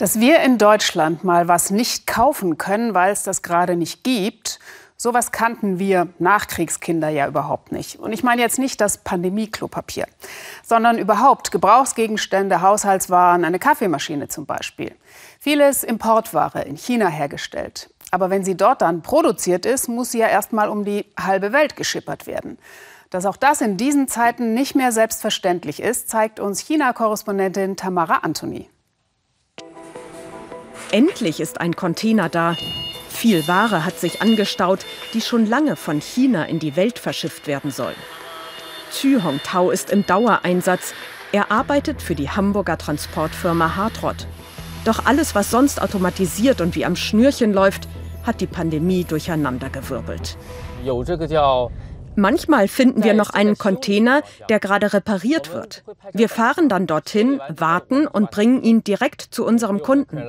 Dass wir in Deutschland mal was nicht kaufen können, weil es das gerade nicht gibt, sowas kannten wir Nachkriegskinder ja überhaupt nicht. Und ich meine jetzt nicht das Pandemie-Klopapier, sondern überhaupt Gebrauchsgegenstände, Haushaltswaren, eine Kaffeemaschine zum Beispiel. Vieles Importware in China hergestellt. Aber wenn sie dort dann produziert ist, muss sie ja erst mal um die halbe Welt geschippert werden. Dass auch das in diesen Zeiten nicht mehr selbstverständlich ist, zeigt uns China-Korrespondentin Tamara Antoni. Endlich ist ein Container da. Viel Ware hat sich angestaut, die schon lange von China in die Welt verschifft werden soll. Xu Hongtao ist im Dauereinsatz. Er arbeitet für die Hamburger Transportfirma Hartrott. Doch alles, was sonst automatisiert und wie am Schnürchen läuft, hat die Pandemie durcheinandergewirbelt. Manchmal finden wir noch einen Container, der gerade repariert wird. Wir fahren dann dorthin, warten und bringen ihn direkt zu unserem Kunden.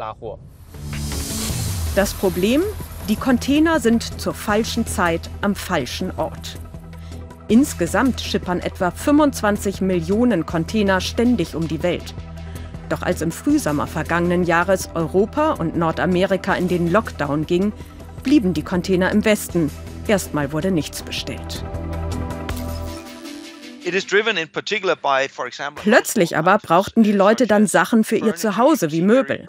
Das Problem? Die Container sind zur falschen Zeit am falschen Ort. Insgesamt schippern etwa 25 Millionen Container ständig um die Welt. Doch als im Frühsommer vergangenen Jahres Europa und Nordamerika in den Lockdown ging, blieben die Container im Westen. Erstmal wurde nichts bestellt. Plötzlich aber brauchten die Leute dann Sachen für ihr Zuhause wie Möbel.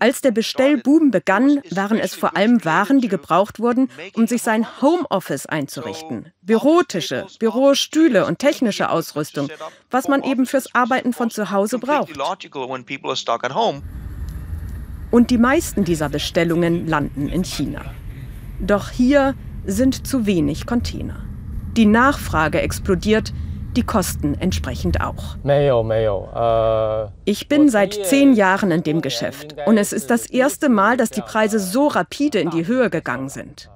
Als der Bestellboom begann, waren es vor allem Waren, die gebraucht wurden, um sich sein Homeoffice einzurichten. Bürotische, Bürostühle und technische Ausrüstung, was man eben fürs Arbeiten von zu Hause braucht. Und die meisten dieser Bestellungen landen in China. Doch hier sind zu wenig Container. Die Nachfrage explodiert, die Kosten entsprechend auch. Ich bin seit zehn Jahren in dem Geschäft und es ist das erste Mal, dass die Preise so rapide in die Höhe gegangen sind.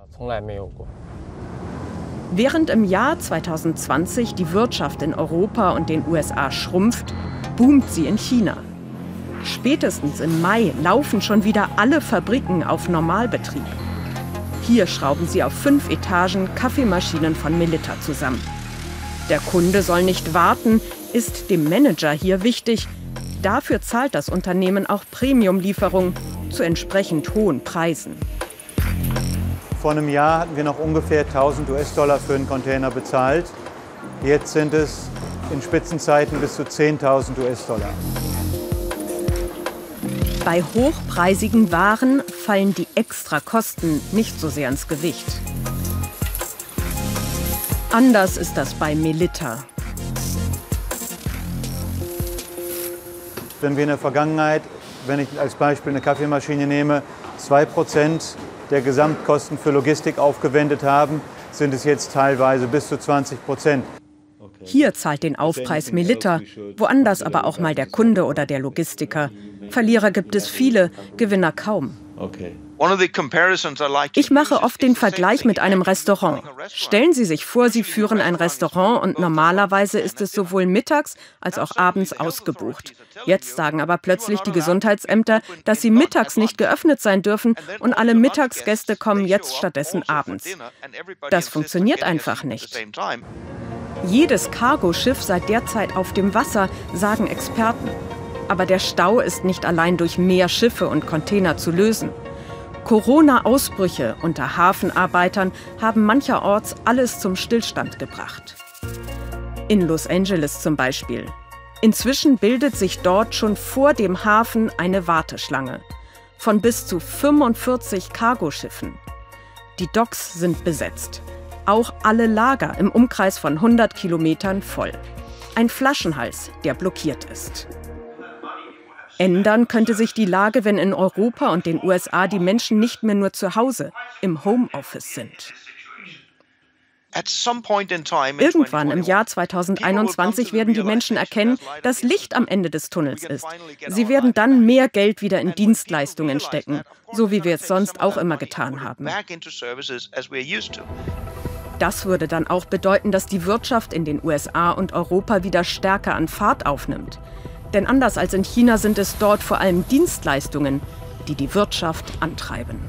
Während im Jahr 2020 die Wirtschaft in Europa und den USA schrumpft, boomt sie in China. Spätestens im Mai laufen schon wieder alle Fabriken auf Normalbetrieb. Hier schrauben sie auf fünf Etagen Kaffeemaschinen von Melitta zusammen. Der Kunde soll nicht warten, ist dem Manager hier wichtig. Dafür zahlt das Unternehmen auch Premium-Lieferungen zu entsprechend hohen Preisen. Vor einem Jahr hatten wir noch ungefähr 1000 US-Dollar für einen Container bezahlt. Jetzt sind es in Spitzenzeiten bis zu 10.000 US-Dollar. Bei hochpreisigen Waren fallen die Extrakosten nicht so sehr ins Gewicht. Anders ist das bei Melitta. Wenn wir in der Vergangenheit, wenn ich als Beispiel eine Kaffeemaschine nehme, 2% der Gesamtkosten für Logistik aufgewendet haben, sind es jetzt teilweise bis zu 20 Prozent. Hier zahlt den Aufpreis Melitta, woanders aber auch mal der Kunde oder der Logistiker. Verlierer gibt es viele, Gewinner kaum. Ich mache oft den Vergleich mit einem Restaurant. Stellen Sie sich vor, Sie führen ein Restaurant und normalerweise ist es sowohl mittags als auch abends ausgebucht. Jetzt sagen aber plötzlich die Gesundheitsämter, dass sie mittags nicht geöffnet sein dürfen und alle Mittagsgäste kommen jetzt stattdessen abends. Das funktioniert einfach nicht. Jedes Cargoschiff sei derzeit auf dem Wasser, sagen Experten. Aber der Stau ist nicht allein durch mehr Schiffe und Container zu lösen. Corona-Ausbrüche unter Hafenarbeitern haben mancherorts alles zum Stillstand gebracht. In Los Angeles zum Beispiel. Inzwischen bildet sich dort schon vor dem Hafen eine Warteschlange von bis zu 45 Cargoschiffen. Die Docks sind besetzt. Auch alle Lager im Umkreis von 100 Kilometern voll. Ein Flaschenhals, der blockiert ist. Ändern könnte sich die Lage, wenn in Europa und den USA die Menschen nicht mehr nur zu Hause im Homeoffice sind. Irgendwann im Jahr 2021 werden die Menschen erkennen, dass Licht am Ende des Tunnels ist. Sie werden dann mehr Geld wieder in Dienstleistungen stecken, so wie wir es sonst auch immer getan haben. Das würde dann auch bedeuten, dass die Wirtschaft in den USA und Europa wieder stärker an Fahrt aufnimmt. Denn anders als in China sind es dort vor allem Dienstleistungen, die die Wirtschaft antreiben.